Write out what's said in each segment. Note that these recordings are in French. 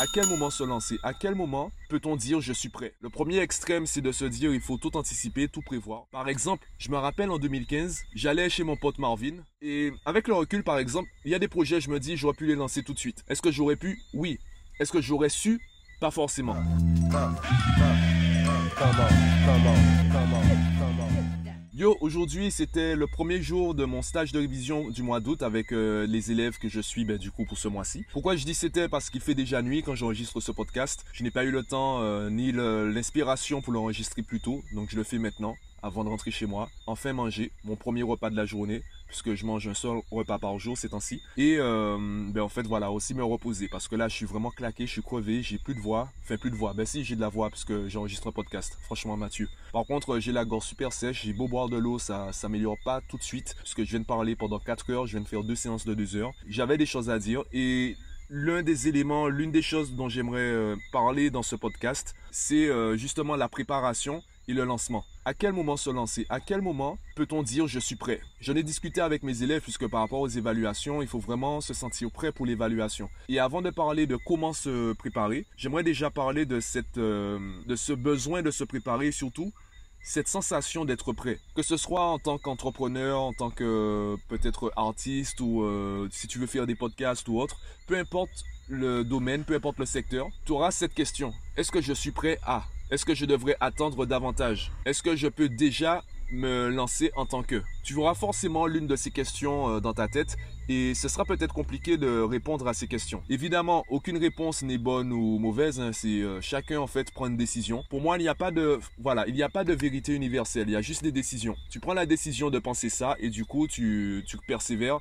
À quel moment se lancer? À quel moment peut-on dire je suis prêt? Le premier extrême, c'est de se dire il faut tout anticiper, tout prévoir. Par exemple, je me rappelle en 2015, j'allais chez mon pote Marvin et avec le recul, par exemple, il y a des projets, je me dis j'aurais pu les lancer tout de suite. Est-ce que j'aurais pu? Oui. Est-ce que j'aurais su? Pas forcément. Yo, aujourd'hui c'était le premier jour de mon stage de révision du mois d'août avec euh, les élèves que je suis ben, du coup pour ce mois-ci. Pourquoi je dis c'était? Parce qu'il fait déjà nuit quand j'enregistre ce podcast. Je n'ai pas eu le temps euh, ni l'inspiration pour l'enregistrer plus tôt, donc je le fais maintenant avant de rentrer chez moi, enfin manger mon premier repas de la journée, puisque je mange un seul repas par jour ces temps-ci. Et euh, ben en fait voilà, aussi me reposer, parce que là je suis vraiment claqué, je suis crevé, j'ai plus de voix, enfin plus de voix, ben si j'ai de la voix, puisque j'enregistre un podcast, franchement Mathieu. Par contre j'ai la gorge super sèche, j'ai beau boire de l'eau, ça s'améliore pas tout de suite, puisque je viens de parler pendant 4 heures, je viens de faire deux séances de 2 heures. J'avais des choses à dire et l'un des éléments, l'une des choses dont j'aimerais euh, parler dans ce podcast, c'est euh, justement la préparation et le lancement. À quel moment se lancer? À quel moment peut-on dire je suis prêt? J'en ai discuté avec mes élèves puisque par rapport aux évaluations, il faut vraiment se sentir prêt pour l'évaluation. Et avant de parler de comment se préparer, j'aimerais déjà parler de, cette, euh, de ce besoin de se préparer surtout cette sensation d'être prêt. Que ce soit en tant qu'entrepreneur, en tant que peut-être artiste ou euh, si tu veux faire des podcasts ou autre, peu importe le domaine, peu importe le secteur, tu auras cette question. Est-ce que je suis prêt à est-ce que je devrais attendre davantage? Est-ce que je peux déjà me lancer en tant que? Tu auras forcément l'une de ces questions euh, dans ta tête et ce sera peut-être compliqué de répondre à ces questions. Évidemment, aucune réponse n'est bonne ou mauvaise. Hein. c'est euh, chacun en fait prend une décision. Pour moi, il n'y a pas de voilà, il n'y a pas de vérité universelle. Il y a juste des décisions. Tu prends la décision de penser ça et du coup, tu, tu persévères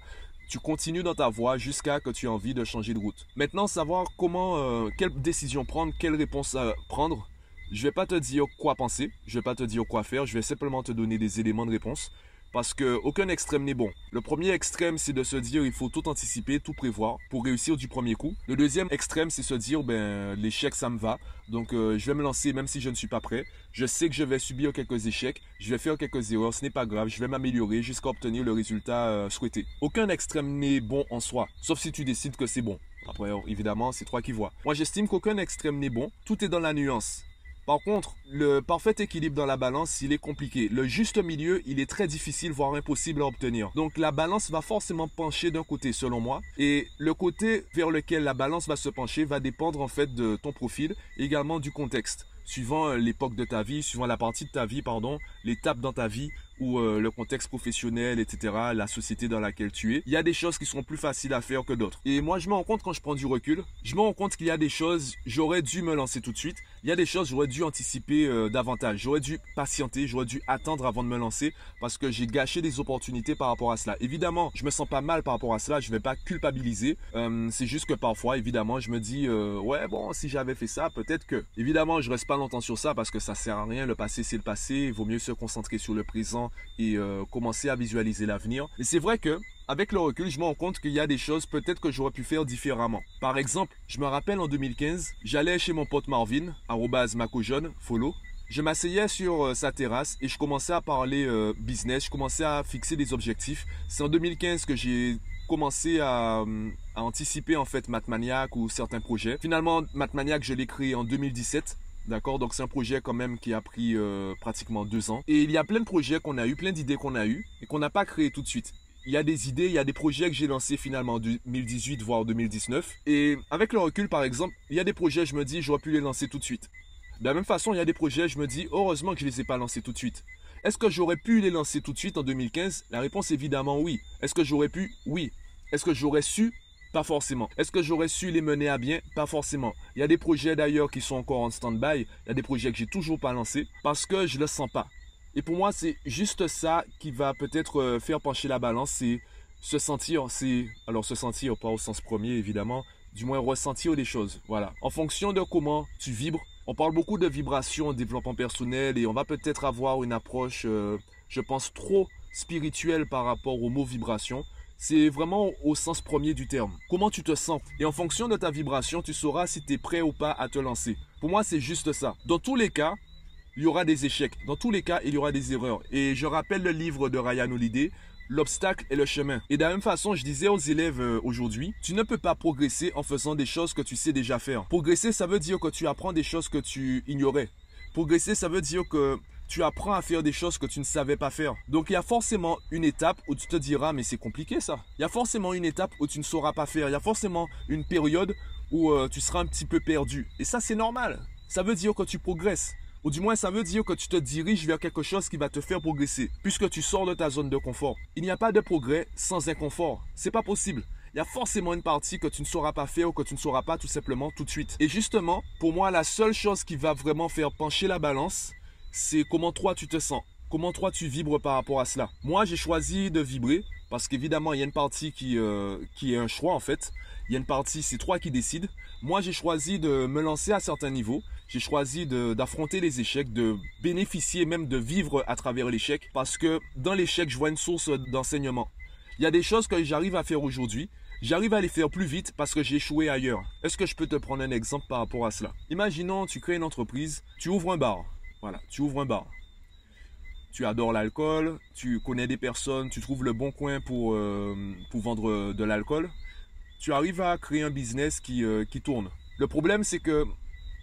tu continues dans ta voie jusqu'à que tu aies envie de changer de route. Maintenant, savoir comment, euh, quelle décision prendre, quelle réponse prendre, je vais pas te dire quoi penser, je vais pas te dire quoi faire, je vais simplement te donner des éléments de réponse parce que aucun extrême n'est bon. Le premier extrême, c'est de se dire il faut tout anticiper, tout prévoir pour réussir du premier coup. Le deuxième extrême, c'est se dire ben l'échec ça me va, donc euh, je vais me lancer même si je ne suis pas prêt. Je sais que je vais subir quelques échecs, je vais faire quelques erreurs, ce n'est pas grave, je vais m'améliorer jusqu'à obtenir le résultat euh, souhaité. Aucun extrême n'est bon en soi, sauf si tu décides que c'est bon. Après, évidemment, c'est toi qui vois. Moi, j'estime qu'aucun extrême n'est bon. Tout est dans la nuance. Par contre, le parfait équilibre dans la balance, il est compliqué. Le juste milieu, il est très difficile, voire impossible à obtenir. Donc la balance va forcément pencher d'un côté, selon moi. Et le côté vers lequel la balance va se pencher va dépendre en fait de ton profil, également du contexte suivant euh, l'époque de ta vie, suivant la partie de ta vie, pardon, l'étape dans ta vie ou euh, le contexte professionnel, etc., la société dans laquelle tu es, il y a des choses qui sont plus faciles à faire que d'autres. Et moi, je me rends compte quand je prends du recul, je me rends compte qu'il y a des choses, j'aurais dû me lancer tout de suite. Il y a des choses, j'aurais dû anticiper euh, davantage. J'aurais dû patienter, j'aurais dû attendre avant de me lancer parce que j'ai gâché des opportunités par rapport à cela. Évidemment, je me sens pas mal par rapport à cela. Je vais pas culpabiliser. c'est juste que parfois, évidemment, je me dis, ouais, bon, si j'avais fait ça, peut-être que. Évidemment, je reste pas longtemps sur ça parce que ça sert à rien. Le passé, c'est le passé. Il vaut mieux se concentrer sur le présent et euh, commencer à visualiser l'avenir. Et c'est vrai que avec le recul, je me rends compte qu'il y a des choses peut-être que j'aurais pu faire différemment. Par exemple, je me rappelle en 2015, j'allais chez mon pote Marvin, @macojeune, follow. Je m'asseyais sur euh, sa terrasse et je commençais à parler euh, business, je commençais à fixer des objectifs. C'est en 2015 que j'ai commencé à, à, anticiper en fait Mathmaniac ou certains projets. Finalement, Mathmaniac, je l'ai créé en 2017 D'accord? Donc c'est un projet quand même qui a pris euh, pratiquement deux ans. Et il y a plein de projets qu'on a eu, plein d'idées qu'on a eu et qu'on n'a pas créé tout de suite. Il y a des idées, il y a des projets que j'ai lancés finalement en 2018 voire 2019. Et avec le recul par exemple, il y a des projets, je me dis, j'aurais pu les lancer tout de suite. De la même façon, il y a des projets, je me dis, heureusement que je ne les ai pas lancés tout de suite. Est-ce que j'aurais pu les lancer tout de suite en 2015 La réponse évidemment oui. Est-ce que j'aurais pu? Oui. Est-ce que j'aurais su? Pas forcément. Est-ce que j'aurais su les mener à bien? Pas forcément. Il y a des projets d'ailleurs qui sont encore en stand-by. Il y a des projets que j'ai toujours pas lancés parce que je le sens pas. Et pour moi, c'est juste ça qui va peut-être euh, faire pencher la balance. C'est se sentir, c'est alors se sentir pas au sens premier évidemment, du moins ressentir des choses. Voilà. En fonction de comment tu vibres. On parle beaucoup de vibration, développement personnel et on va peut-être avoir une approche, euh, je pense, trop spirituelle par rapport au mot vibration c'est vraiment au sens premier du terme. Comment tu te sens? Et en fonction de ta vibration, tu sauras si tu es prêt ou pas à te lancer. Pour moi, c'est juste ça. Dans tous les cas, il y aura des échecs. Dans tous les cas, il y aura des erreurs. Et je rappelle le livre de Ryan Holiday, L'obstacle est le chemin. Et de la même façon, je disais aux élèves euh, aujourd'hui, tu ne peux pas progresser en faisant des choses que tu sais déjà faire. Progresser, ça veut dire que tu apprends des choses que tu ignorais. Progresser, ça veut dire que tu apprends à faire des choses que tu ne savais pas faire. Donc il y a forcément une étape où tu te diras mais c'est compliqué ça. Il y a forcément une étape où tu ne sauras pas faire. Il y a forcément une période où euh, tu seras un petit peu perdu. Et ça c'est normal. Ça veut dire que tu progresses. Ou du moins, ça veut dire que tu te diriges vers quelque chose qui va te faire progresser, puisque tu sors de ta zone de confort. Il n'y a pas de progrès sans inconfort. C'est pas possible. Il y a forcément une partie que tu ne sauras pas faire ou que tu ne sauras pas tout simplement tout de suite. Et justement, pour moi, la seule chose qui va vraiment faire pencher la balance, c'est comment toi tu te sens. Comment toi tu vibres par rapport à cela? Moi, j'ai choisi de vibrer parce qu'évidemment, il y a une partie qui, euh, qui est un choix en fait. Il y a une partie, c'est toi qui décides. Moi, j'ai choisi de me lancer à certains niveaux. J'ai choisi d'affronter les échecs, de bénéficier même de vivre à travers l'échec. Parce que dans l'échec, je vois une source d'enseignement. Il y a des choses que j'arrive à faire aujourd'hui. J'arrive à les faire plus vite parce que j'ai échoué ailleurs. Est-ce que je peux te prendre un exemple par rapport à cela? Imaginons, tu crées une entreprise, tu ouvres un bar. Voilà, tu ouvres un bar. Tu adores l'alcool, tu connais des personnes, tu trouves le bon coin pour, euh, pour vendre de l'alcool tu arrives à créer un business qui, euh, qui tourne. Le problème, c'est que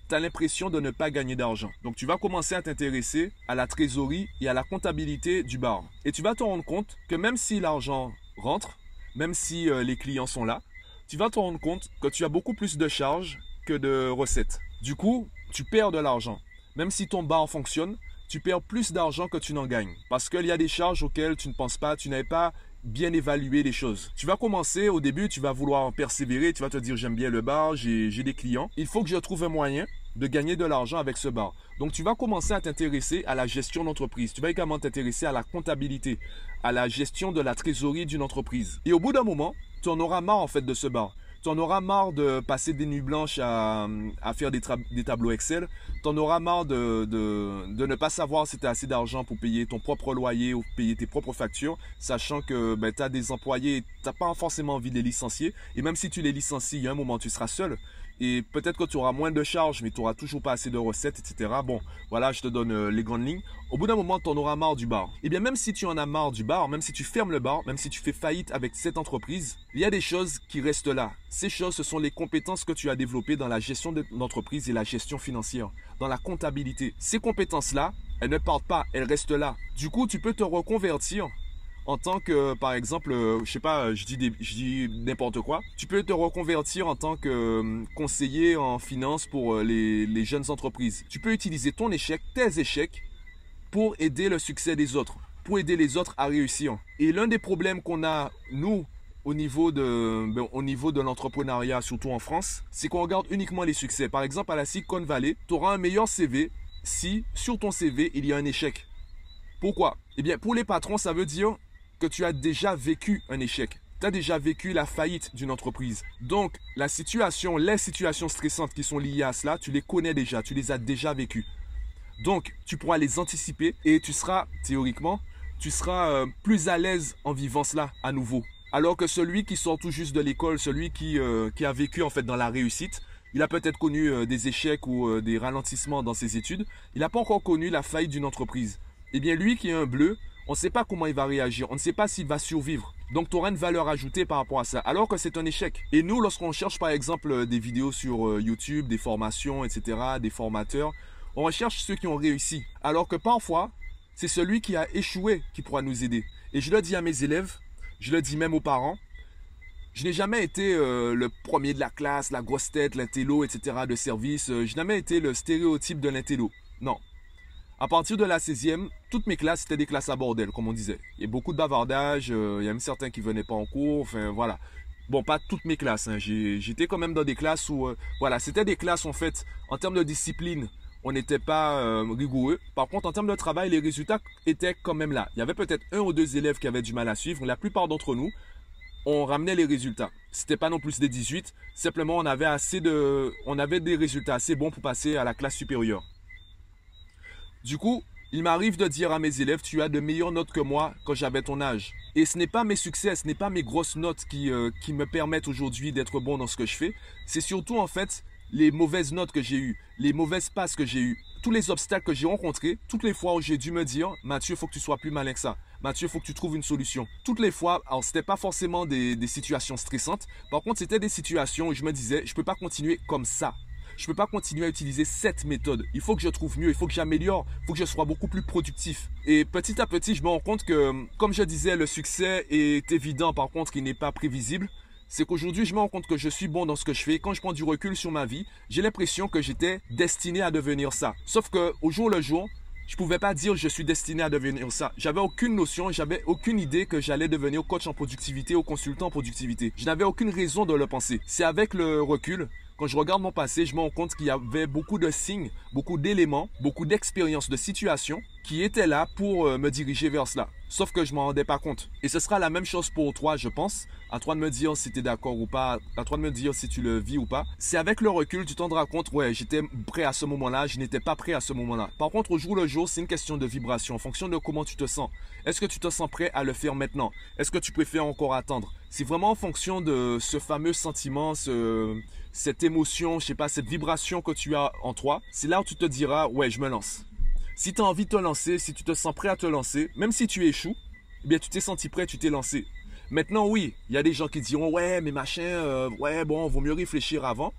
tu as l'impression de ne pas gagner d'argent. Donc tu vas commencer à t'intéresser à la trésorerie et à la comptabilité du bar. Et tu vas te rendre compte que même si l'argent rentre, même si euh, les clients sont là, tu vas te rendre compte que tu as beaucoup plus de charges que de recettes. Du coup, tu perds de l'argent. Même si ton bar fonctionne, tu perds plus d'argent que tu n'en gagnes. Parce qu'il y a des charges auxquelles tu ne penses pas, tu n'avais pas bien évaluer les choses. Tu vas commencer au début, tu vas vouloir persévérer, tu vas te dire j'aime bien le bar, j'ai des clients. Il faut que je trouve un moyen de gagner de l'argent avec ce bar. Donc tu vas commencer à t'intéresser à la gestion d'entreprise. Tu vas également t'intéresser à la comptabilité, à la gestion de la trésorerie d'une entreprise. Et au bout d'un moment, tu en auras marre en fait de ce bar. Tu en auras marre de passer des nuits blanches à, faire des, tableaux Excel. Tu en auras marre de, ne pas savoir si tu as assez d'argent pour payer ton propre loyer ou payer tes propres factures, sachant que ben, tu as des employés, tu pas forcément envie de les licencier. Et même si tu les licencies, il y a un moment, tu seras seul et peut-être que tu auras moins de charges, mais tu n'auras toujours pas assez de recettes, etc. Bon, voilà, je te donne euh, les grandes lignes. Au bout d'un moment, tu en auras marre du bar. Et eh bien, même si tu en as marre du bar, même si tu fermes le bar, même si tu fais faillite avec cette entreprise, il y a des choses qui restent là. Ces choses, ce sont les compétences que tu as développées dans la gestion de l'entreprise et la gestion financière, dans la comptabilité. Ces compétences-là, elles ne partent pas, elles restent là. Du coup, tu peux te reconvertir en tant que, par exemple, euh, je sais pas, je dis, je dis n'importe quoi. Tu peux te reconvertir en tant que euh, conseiller en finance pour euh, les, les jeunes entreprises. Tu peux utiliser ton échec, tes échecs, pour aider le succès des autres, pour aider les autres à réussir. Et l'un des problèmes qu'on a, nous, au niveau de, ben, au niveau de l'entrepreneuriat, surtout en France, c'est qu'on regarde uniquement les succès. Par exemple, à la Silicon Valley, tu auras un meilleur CV si sur ton CV, il y a un échec. Pourquoi? Eh bien, pour les patrons, ça veut dire que tu as déjà vécu un échec. Tu as déjà vécu la faillite d'une entreprise. Donc, la situation, les situations stressantes qui sont liées à cela, tu les connais déjà, tu les as déjà vécues. Donc, tu pourras les anticiper et tu seras, théoriquement, tu seras euh, plus à l'aise en vivant cela à nouveau. Alors que celui qui sort tout juste de l'école, celui qui, euh, qui a vécu en fait dans la réussite, il a peut-être connu euh, des échecs ou des ralentissements dans ses études, il n'a pas encore connu la faillite d'une entreprise. Eh bien, lui qui est un bleu, on ne sait pas comment il va réagir, on ne sait pas s'il va survivre. Donc tu auras une valeur ajoutée par rapport à ça, alors que c'est un échec. Et nous, lorsqu'on cherche par exemple euh, des vidéos sur euh, YouTube, des formations, etc., des formateurs, on recherche ceux qui ont réussi. Alors que parfois, c'est celui qui a échoué qui pourra nous aider. Et je le dis à mes élèves, je le dis même aux parents, je n'ai jamais été euh, le premier de la classe, la grosse tête, l'intello, etc. de service. je n'ai jamais été le stéréotype de l'intello. Non, à partir de la 16e, toutes mes classes, c'était des classes à bordel, comme on disait. Il y a beaucoup de bavardage, euh, il y a même certains qui venaient pas en cours, enfin voilà. Bon, pas toutes mes classes, hein. j'étais quand même dans des classes où, euh, voilà, c'était des classes en fait, en termes de discipline, on n'était pas euh, rigoureux. Par contre, en termes de travail, les résultats étaient quand même là. Il y avait peut-être un ou deux élèves qui avaient du mal à suivre. La plupart d'entre nous, on ramenait les résultats. C'était pas non plus des 18, simplement on avait assez de, on avait des résultats assez bons pour passer à la classe supérieure. Du coup, il m'arrive de dire à mes élèves, tu as de meilleures notes que moi quand j'avais ton âge. Et ce n'est pas mes succès, ce n'est pas mes grosses notes qui, euh, qui me permettent aujourd'hui d'être bon dans ce que je fais. C'est surtout en fait les mauvaises notes que j'ai eues, les mauvaises passes que j'ai eues. tous les obstacles que j'ai rencontrés, toutes les fois où j'ai dû me dire, Mathieu, faut que tu sois plus malin que ça. Mathieu, faut que tu trouves une solution. Toutes les fois, alors c'était pas forcément des, des situations stressantes. Par contre, c'était des situations où je me disais, je peux pas continuer comme ça je peux pas continuer à utiliser cette méthode. Il faut que je trouve mieux, il faut que j'améliore, il faut que je sois beaucoup plus productif. Et petit à petit, je me rends compte que, comme je disais, le succès est évident, par contre, il n'est pas prévisible. C'est qu'aujourd'hui, je me rends compte que je suis bon dans ce que je fais. Quand je prends du recul sur ma vie, j'ai l'impression que j'étais destiné à devenir ça. Sauf que, au jour le jour, je pouvais pas dire je suis destiné à devenir ça. J'avais aucune notion, j'avais aucune idée que j'allais devenir coach en productivité ou consultant en productivité. Je n'avais aucune raison de le penser. C'est avec le recul quand je regarde mon passé, je me rends compte qu'il y avait beaucoup de signes, beaucoup d'éléments, beaucoup d'expériences, de situations qui étaient là pour euh, me diriger vers cela. Sauf que je m'en rendais pas compte. Et ce sera la même chose pour toi, je pense. À toi de me dire si tu es d'accord ou pas, à toi de me dire si tu le vis ou pas. C'est avec le recul, tu t'en rendras compte, ouais, j'étais prêt à ce moment-là, je n'étais pas prêt à ce moment-là. Par contre, au jour le jour, c'est une question de vibration, en fonction de comment tu te sens. Est-ce que tu te sens prêt à le faire maintenant? Est-ce que tu préfères encore attendre? C'est vraiment en fonction de ce fameux sentiment, ce, cette émotion, je sais pas, cette vibration que tu as en toi. C'est là où tu te diras, ouais, je me lance. Si tu as envie de te lancer, si tu te sens prêt à te lancer, même si tu échoues, eh bien tu t'es senti prêt, tu t'es lancé. Maintenant, oui, il y a des gens qui diront ouais, mais machin, euh, ouais, bon, vaut mieux réfléchir avant.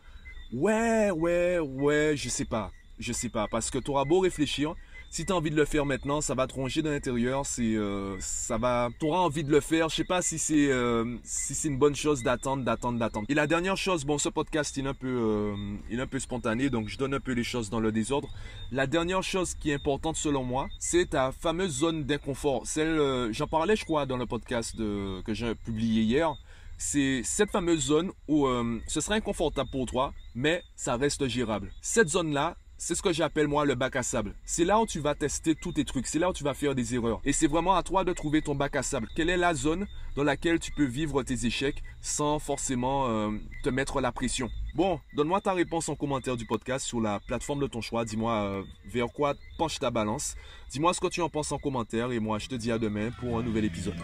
Ouais, ouais, ouais, je sais pas, je sais pas, parce que tu auras beau réfléchir, si tu as envie de le faire maintenant, ça va te ronger de l'intérieur, c'est euh, ça va tu auras envie de le faire. Je sais pas si c'est euh, si c'est une bonne chose d'attendre, d'attendre, d'attendre. Et la dernière chose, bon ce podcast il est un peu euh, il est un peu spontané donc je donne un peu les choses dans le désordre. La dernière chose qui est importante selon moi, c'est ta fameuse zone d'inconfort. Celle j'en parlais je crois dans le podcast que j'ai publié hier c'est cette fameuse zone où ce sera inconfortable pour toi, mais ça reste gérable. Cette zone-là, c'est ce que j'appelle moi le bac à sable. C'est là où tu vas tester tous tes trucs, c'est là où tu vas faire des erreurs. Et c'est vraiment à toi de trouver ton bac à sable. Quelle est la zone dans laquelle tu peux vivre tes échecs sans forcément euh, te mettre la pression? Bon, donne-moi ta réponse en commentaire du podcast sur la plateforme de ton choix. Dis-moi euh, vers quoi penche ta balance. Dis-moi ce que tu en penses en commentaire et moi je te dis à demain pour un nouvel épisode.